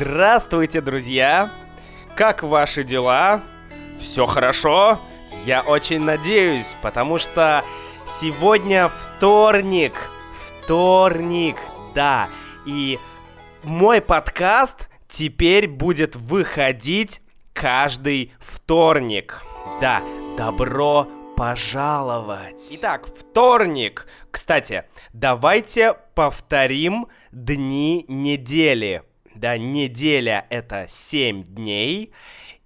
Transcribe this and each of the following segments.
Здравствуйте, друзья! Как ваши дела? Все хорошо? Я очень надеюсь, потому что сегодня вторник. Вторник, да. И мой подкаст теперь будет выходить каждый вторник. Да, добро пожаловать. Итак, вторник. Кстати, давайте повторим дни недели. Да, неделя это 7 дней.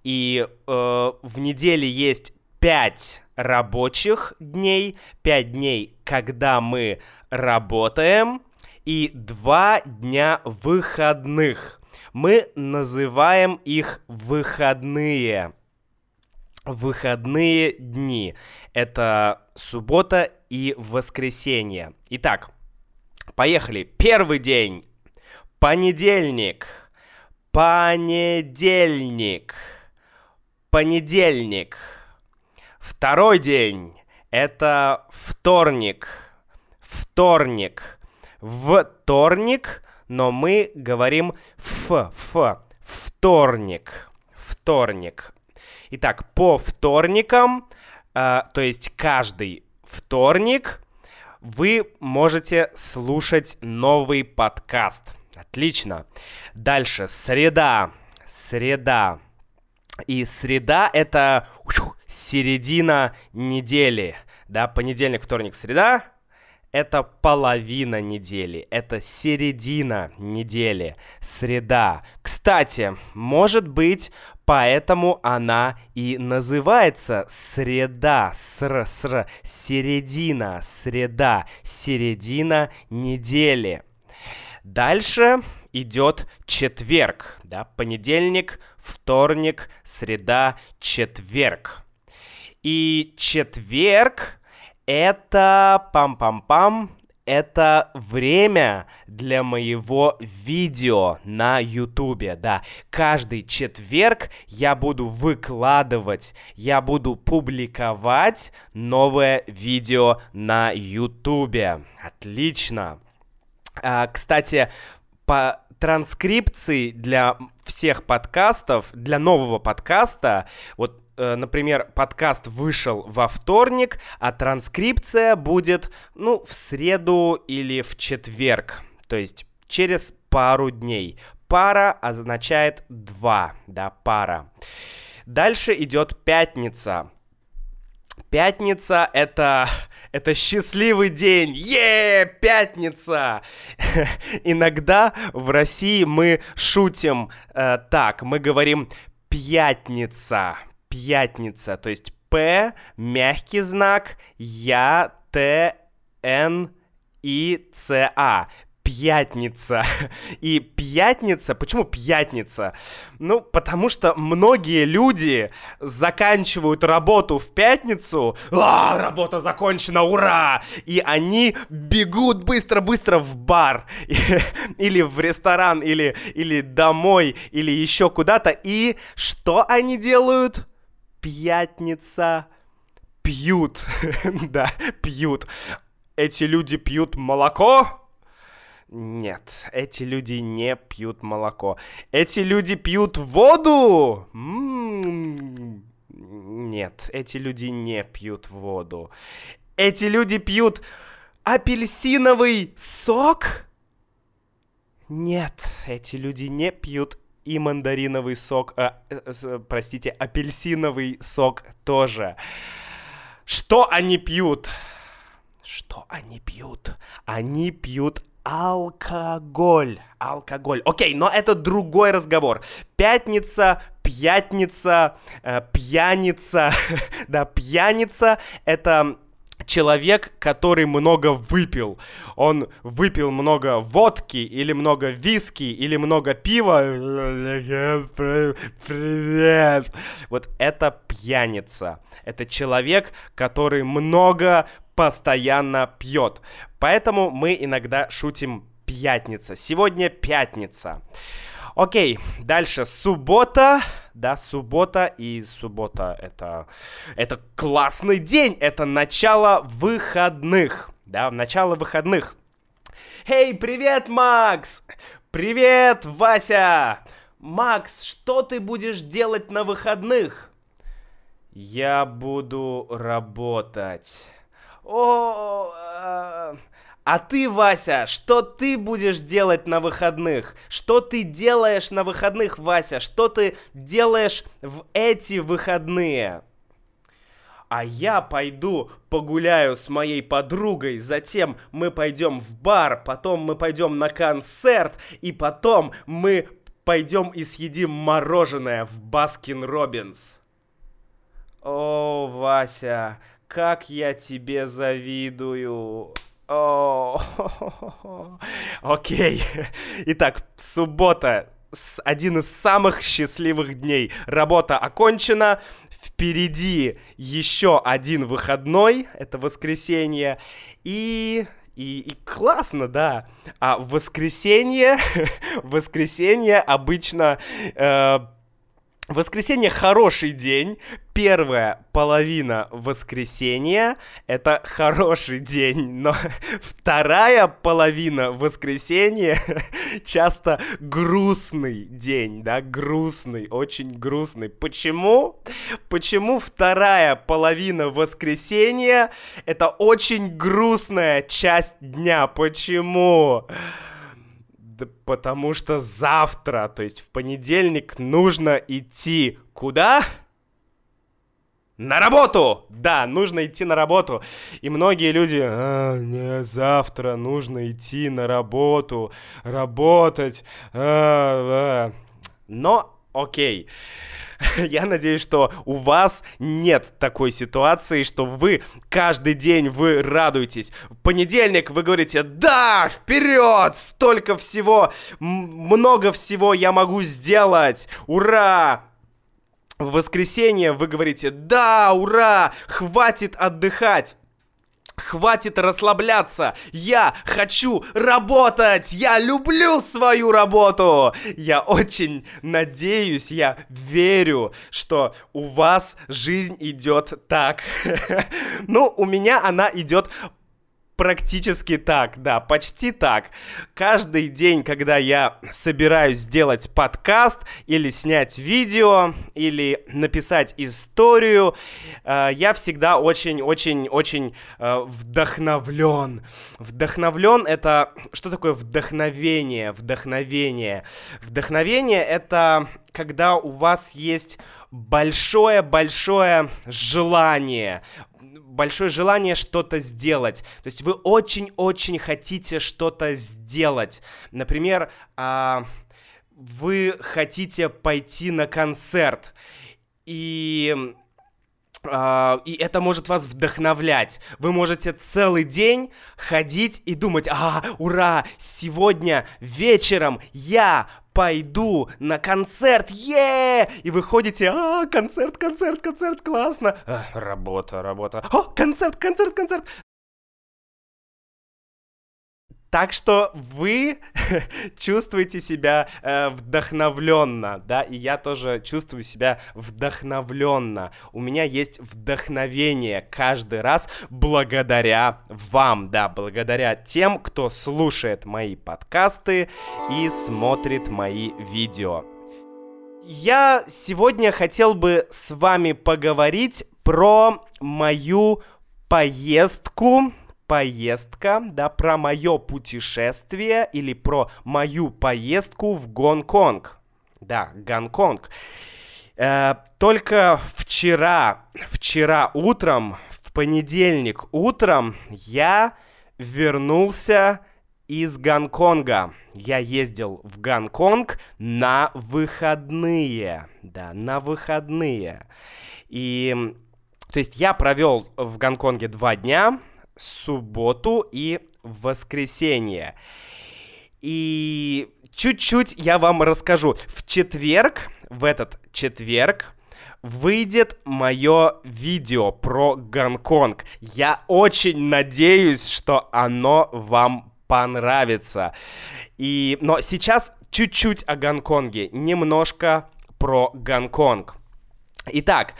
И э, в неделе есть 5 рабочих дней, 5 дней, когда мы работаем, и 2 дня выходных. Мы называем их выходные. Выходные дни. Это суббота и воскресенье. Итак, поехали. Первый день. Понедельник. Понедельник. Понедельник. Второй день. Это вторник. Вторник. Вторник, но мы говорим ф, ф. Вторник. Вторник. Итак, по вторникам, э, то есть каждый вторник, вы можете слушать новый подкаст. Отлично. Дальше, среда. Среда. И среда это середина недели. Да, понедельник, вторник, среда это половина недели, это середина недели, среда. Кстати, может быть, поэтому она и называется среда, ср, ср, середина, среда, середина недели. Дальше идет четверг, да, понедельник, вторник, среда, четверг. И четверг это пам-пам-пам, это время для моего видео на ютубе, да. Каждый четверг я буду выкладывать, я буду публиковать новое видео на ютубе. Отлично. А, кстати, по транскрипции для всех подкастов, для нового подкаста, вот Э, например, подкаст вышел во вторник, а транскрипция будет, ну, в среду или в четверг, то есть через пару дней. Пара означает два, да, пара. Дальше идет пятница. Пятница это это счастливый день. Е, пятница. Иногда в России мы шутим э, так, мы говорим пятница, пятница, то есть П, мягкий знак, Я, Т, Н, И, Ц, А пятница. И пятница, почему пятница? Ну, потому что многие люди заканчивают работу в пятницу, а, работа закончена, ура! И они бегут быстро-быстро в бар, или в ресторан, или, или домой, или еще куда-то. И что они делают? пятница пьют. да, пьют. Эти люди пьют молоко? Нет, эти люди не пьют молоко. Эти люди пьют воду? М-м-м. Нет, эти люди не пьют воду. Эти люди пьют апельсиновый сок? Нет, эти люди не пьют и мандариновый сок, э, э, простите, апельсиновый сок тоже. Что они пьют? Что они пьют? Они пьют алкоголь. Алкоголь. Окей, но это другой разговор. Пятница, пятница, э, пьяница. да, пьяница это человек, который много выпил. Он выпил много водки, или много виски, или много пива. Привет! Вот это пьяница. Это человек, который много постоянно пьет. Поэтому мы иногда шутим пятница. Сегодня пятница. Окей, дальше суббота, да, суббота, и суббота это, это классный день, это начало выходных, да, начало выходных. Эй, привет, Макс! Привет, Вася! Макс, что ты будешь делать на выходных? Я буду работать. О, а, а ты, Вася, что ты будешь делать на выходных? Что ты делаешь на выходных, Вася? Что ты делаешь в эти выходные? а я пойду погуляю с моей подругой, затем мы пойдем в бар, потом мы пойдем на концерт, и потом мы пойдем и съедим мороженое в Баскин Роббинс. О, Вася, как я тебе завидую. Окей. Итак, суббота, один из самых счастливых дней. Работа окончена, впереди еще один выходной, это воскресенье, и и, и классно, да. А в воскресенье, воскресенье обычно э, Воскресенье хороший день. Первая половина воскресенья — это хороший день, но вторая половина воскресенья часто грустный день, да, грустный, очень грустный. Почему? Почему вторая половина воскресенья — это очень грустная часть дня? Почему? Почему? Да потому что завтра, то есть в понедельник, нужно идти куда? На работу! Да, нужно идти на работу. И многие люди, а, не, завтра нужно идти на работу, работать. А, а. Но, окей. Я надеюсь, что у вас нет такой ситуации, что вы каждый день вы радуетесь. В понедельник вы говорите, да, вперед, столько всего, много всего я могу сделать, ура! В воскресенье вы говорите, да, ура, хватит отдыхать. Хватит расслабляться! Я хочу работать! Я люблю свою работу! Я очень надеюсь, я верю, что у вас жизнь идет так. Ну, у меня она идет Практически так, да, почти так. Каждый день, когда я собираюсь сделать подкаст или снять видео, или написать историю, э, я всегда очень-очень-очень э, вдохновлен. Вдохновлен это... Что такое вдохновение? Вдохновение. Вдохновение это когда у вас есть большое-большое желание, большое желание что-то сделать. То есть вы очень-очень хотите что-то сделать. Например, а, вы хотите пойти на концерт, и и это может вас вдохновлять. Вы можете целый день ходить и думать, а, ура, сегодня вечером я пойду на концерт, е! И вы ходите, а, концерт, концерт, концерт, классно. А, работа, работа. О, концерт, концерт, концерт. Так что вы чувствуете себя э, вдохновленно, да, и я тоже чувствую себя вдохновленно. У меня есть вдохновение каждый раз благодаря вам, да, благодаря тем, кто слушает мои подкасты и смотрит мои видео. Я сегодня хотел бы с вами поговорить про мою поездку поездка, да, про мое путешествие или про мою поездку в Гонконг. Да, Гонконг. Э, только вчера, вчера утром, в понедельник утром я вернулся из Гонконга. Я ездил в Гонконг на выходные. Да, на выходные. И, то есть я провел в Гонконге два дня, субботу и воскресенье. И чуть-чуть я вам расскажу. В четверг, в этот четверг, выйдет мое видео про Гонконг. Я очень надеюсь, что оно вам понравится. И, но сейчас чуть-чуть о Гонконге, немножко про Гонконг. Итак,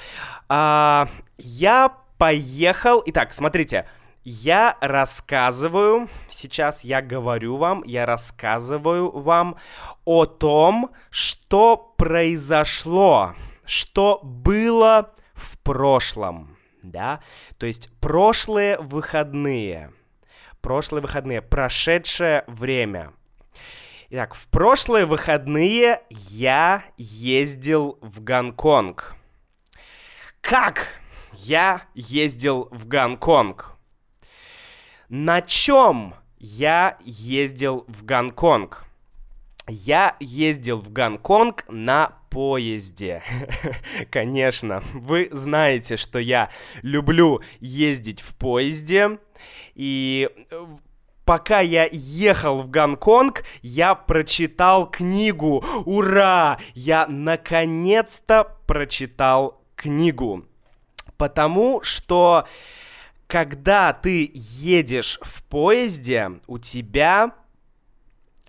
а, я поехал. Итак, смотрите, я рассказываю, сейчас я говорю вам, я рассказываю вам о том, что произошло, что было в прошлом, да, то есть прошлые выходные, прошлые выходные, прошедшее время. Итак, в прошлые выходные я ездил в Гонконг. Как я ездил в Гонконг? На чем я ездил в Гонконг? Я ездил в Гонконг на поезде. Конечно, вы знаете, что я люблю ездить в поезде. И э, пока я ехал в Гонконг, я прочитал книгу. Ура! Я наконец-то прочитал книгу. Потому что когда ты едешь в поезде, у тебя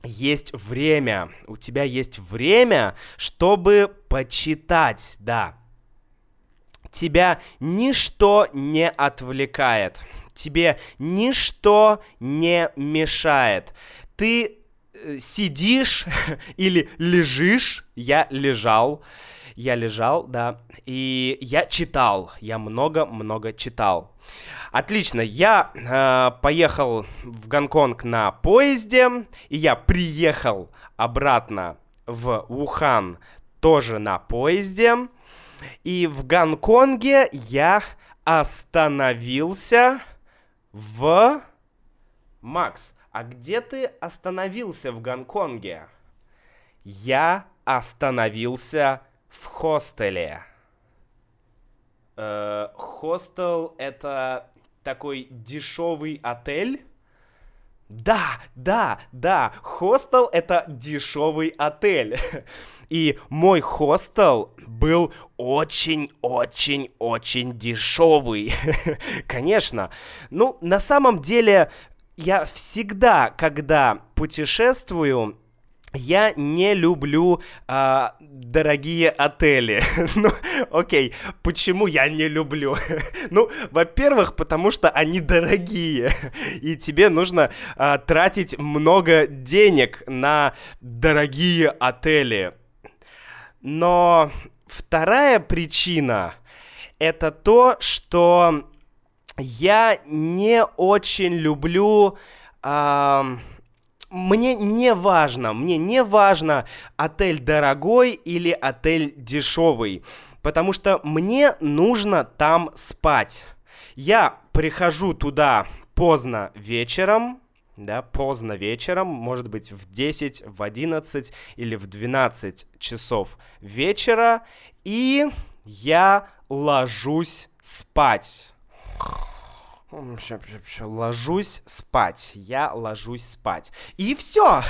есть время. У тебя есть время, чтобы почитать, да. Тебя ничто не отвлекает. Тебе ничто не мешает. Ты э, сидишь или лежишь, я лежал, я лежал, да, и я читал, я много-много читал. Отлично, я э, поехал в Гонконг на поезде, и я приехал обратно в Ухан тоже на поезде. И в Гонконге я остановился в... Макс, а где ты остановился в Гонконге? Я остановился в хостеле. Э, хостел это такой дешевый отель. Да, да, да, хостел это дешевый отель. И мой хостел был очень-очень-очень дешевый. Конечно. Ну, на самом деле, я всегда, когда путешествую, я не люблю а, дорогие отели. ну, окей, почему я не люблю? ну, во-первых, потому что они дорогие, и тебе нужно а, тратить много денег на дорогие отели. Но вторая причина это то, что я не очень люблю... А, мне не важно, мне не важно, отель дорогой или отель дешевый, потому что мне нужно там спать. Я прихожу туда поздно вечером, да, поздно вечером, может быть в 10, в 11 или в 12 часов вечера, и я ложусь спать ложусь спать. Я ложусь спать. И все.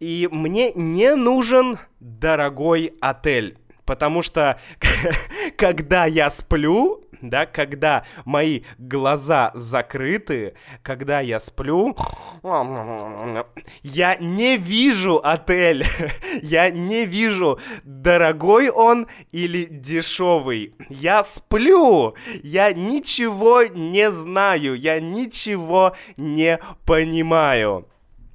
И мне не нужен дорогой отель. Потому что когда я сплю, да, когда мои глаза закрыты, когда я сплю, я не вижу отель, я не вижу, дорогой он или дешевый. Я сплю, я ничего не знаю, я ничего не понимаю.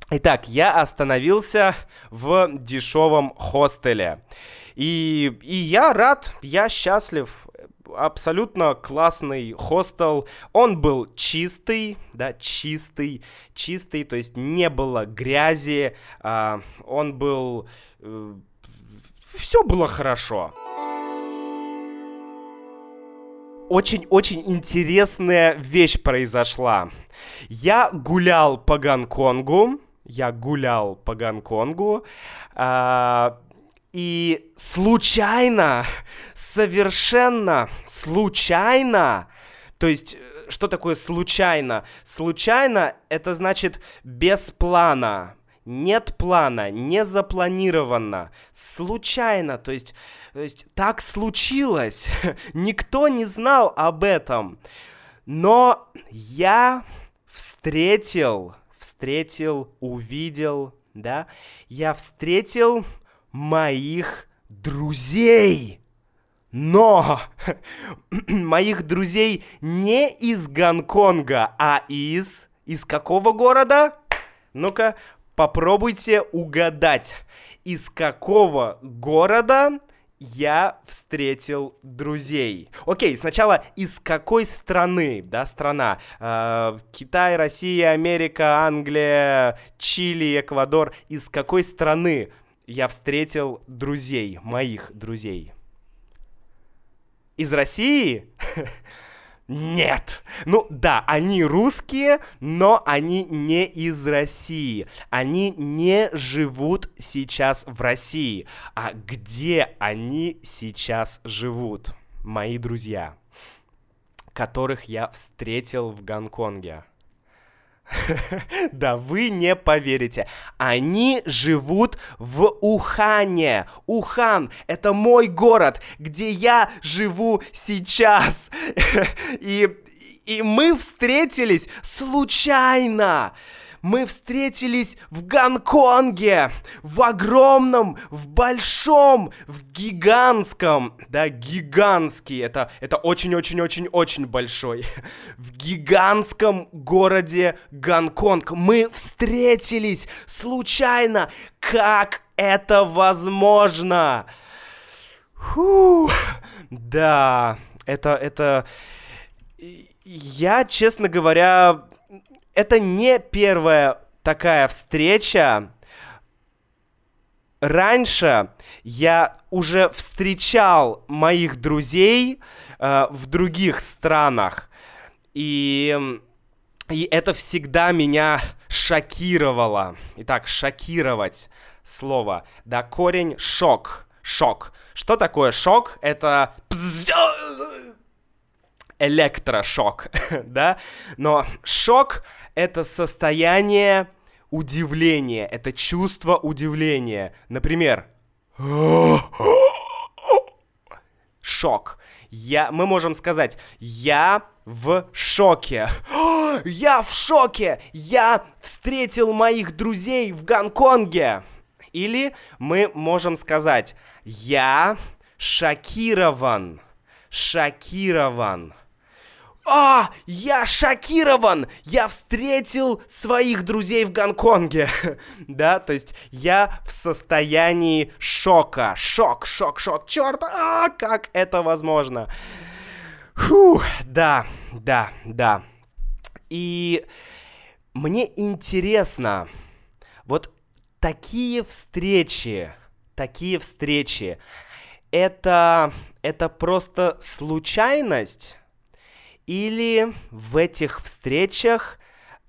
Итак, я остановился в дешевом хостеле. И, и я рад, я счастлив абсолютно классный хостел. Он был чистый, да, чистый, чистый, то есть не было грязи. А, он был... Э, все было хорошо. Очень-очень интересная вещь произошла. Я гулял по Гонконгу, я гулял по Гонконгу, а, и случайно, совершенно случайно, то есть э, что такое случайно? Случайно это значит без плана, нет плана, не запланировано, случайно, то есть, то есть так случилось, никто не знал об этом, но я встретил, встретил, увидел, да, я встретил моих друзей. Но моих друзей не из Гонконга, а из... Из какого города? Ну-ка, попробуйте угадать, из какого города я встретил друзей. Окей, сначала из какой страны, да, страна? Э, Китай, Россия, Америка, Англия, Чили, Эквадор. Из какой страны я встретил друзей, моих друзей? Из России? Нет. Ну да, они русские, но они не из России. Они не живут сейчас в России. А где они сейчас живут? Мои друзья, которых я встретил в Гонконге. Да, вы не поверите. Они живут в Ухане. Ухан — это мой город, где я живу сейчас. И, и мы встретились случайно мы встретились в Гонконге, в огромном, в большом, в гигантском, да, гигантский, это, это очень-очень-очень-очень большой, в гигантском городе Гонконг. Мы встретились случайно. Как это возможно? Фу, да, это, это... Я, честно говоря, это не первая такая встреча. Раньше я уже встречал моих друзей э, в других странах. И, и это всегда меня шокировало. Итак, шокировать слово. Да, корень шок. Шок. Что такое шок? Это электрошок, да? Но шок это состояние удивления, это чувство удивления. Например, шок. Я, мы можем сказать, я в шоке. Я в шоке! Я встретил моих друзей в Гонконге. Или мы можем сказать, я шокирован. Шокирован. А, я шокирован! Я встретил своих друзей в Гонконге. да, то есть я в состоянии шока. Шок, шок, шок. Черт, а, как это возможно? Фу, да, да, да. И мне интересно, вот такие встречи, такие встречи, это, это просто случайность? Или в этих встречах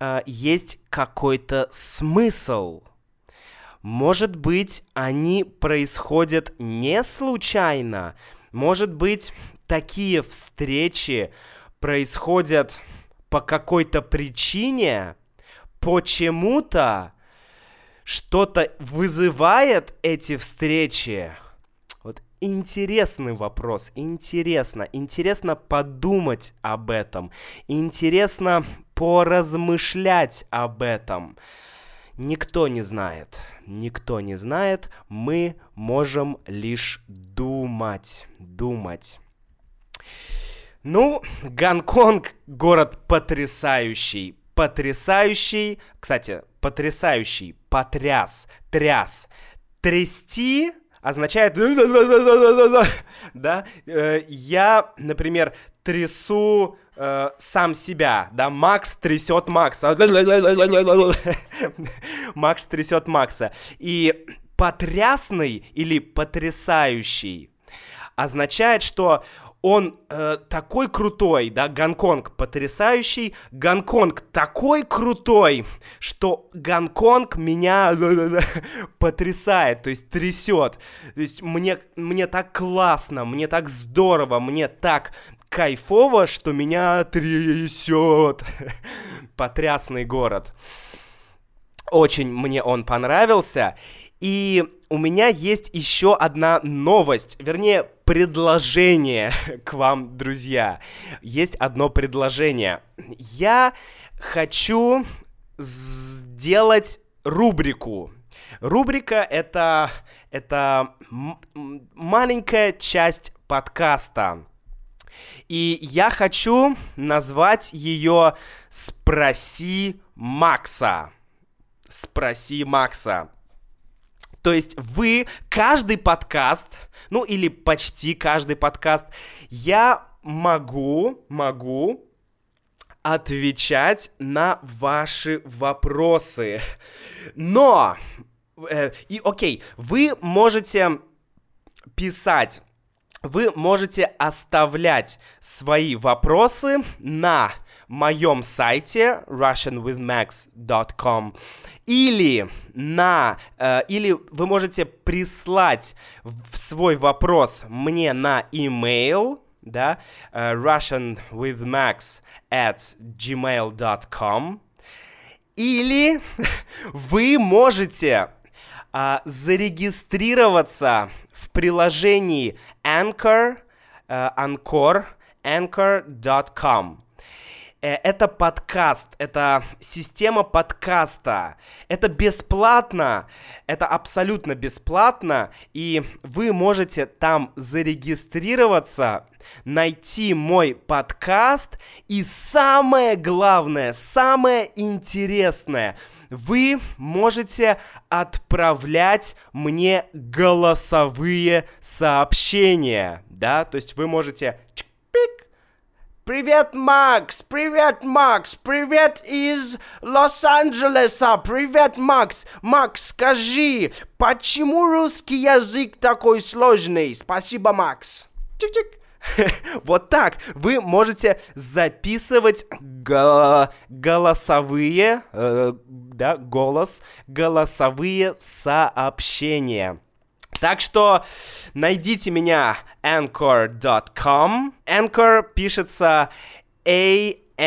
э, есть какой-то смысл? Может быть, они происходят не случайно. Может быть, такие встречи происходят по какой-то причине, почему-то что-то вызывает эти встречи. Интересный вопрос, интересно, интересно подумать об этом, интересно поразмышлять об этом. Никто не знает, никто не знает, мы можем лишь думать, думать. Ну, Гонконг город потрясающий, потрясающий, кстати, потрясающий, потряс, тряс, трясти означает, да, э, я, например, трясу э, сам себя, да, Макс трясет Макса, Макс трясет Макса, и потрясный или потрясающий означает, что он э, такой крутой, да, Гонконг потрясающий, Гонконг такой крутой, что Гонконг меня потрясает, то есть трясет, то есть мне, мне так классно, мне так здорово, мне так кайфово, что меня трясет. Потрясный город. Очень мне он понравился. И у меня есть еще одна новость, вернее, предложение к вам, друзья. Есть одно предложение. Я хочу сделать рубрику. Рубрика это, это маленькая часть подкаста. И я хочу назвать ее «Спроси Макса». «Спроси Макса». То есть вы каждый подкаст, ну или почти каждый подкаст, я могу, могу отвечать на ваши вопросы. Но, э, и окей, вы можете писать вы можете оставлять свои вопросы на моем сайте russianwithmax.com или на э, или вы можете прислать свой вопрос мне на email да э, russianwithmax at gmail.com или вы можете э, зарегистрироваться в приложении Anchor, uh, Anchor, anchor.com. Э, это подкаст, это система подкаста. Это бесплатно, это абсолютно бесплатно, и вы можете там зарегистрироваться, найти мой подкаст, и самое главное, самое интересное – вы можете отправлять мне голосовые сообщения, да, то есть вы можете Привет, Макс! Привет, Макс! Привет из Лос-Анджелеса! Привет, Макс! Макс, скажи, почему русский язык такой сложный? Спасибо, Макс! Чик-чик! вот так вы можете записывать го- голосовые, э, да, голос, голосовые сообщения. Так что найдите меня anchor.com. Anchor пишется A-N-C-H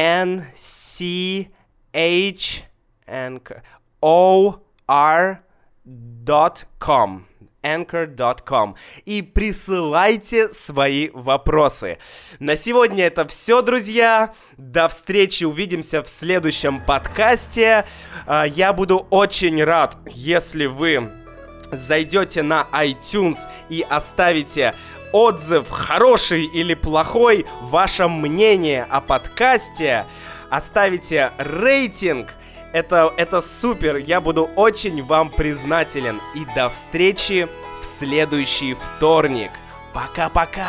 O-R.com anchor.com и присылайте свои вопросы. На сегодня это все, друзья. До встречи, увидимся в следующем подкасте. А, я буду очень рад, если вы зайдете на iTunes и оставите отзыв, хороший или плохой, ваше мнение о подкасте, оставите рейтинг – это, это супер, я буду очень вам признателен. И до встречи в следующий вторник. Пока-пока!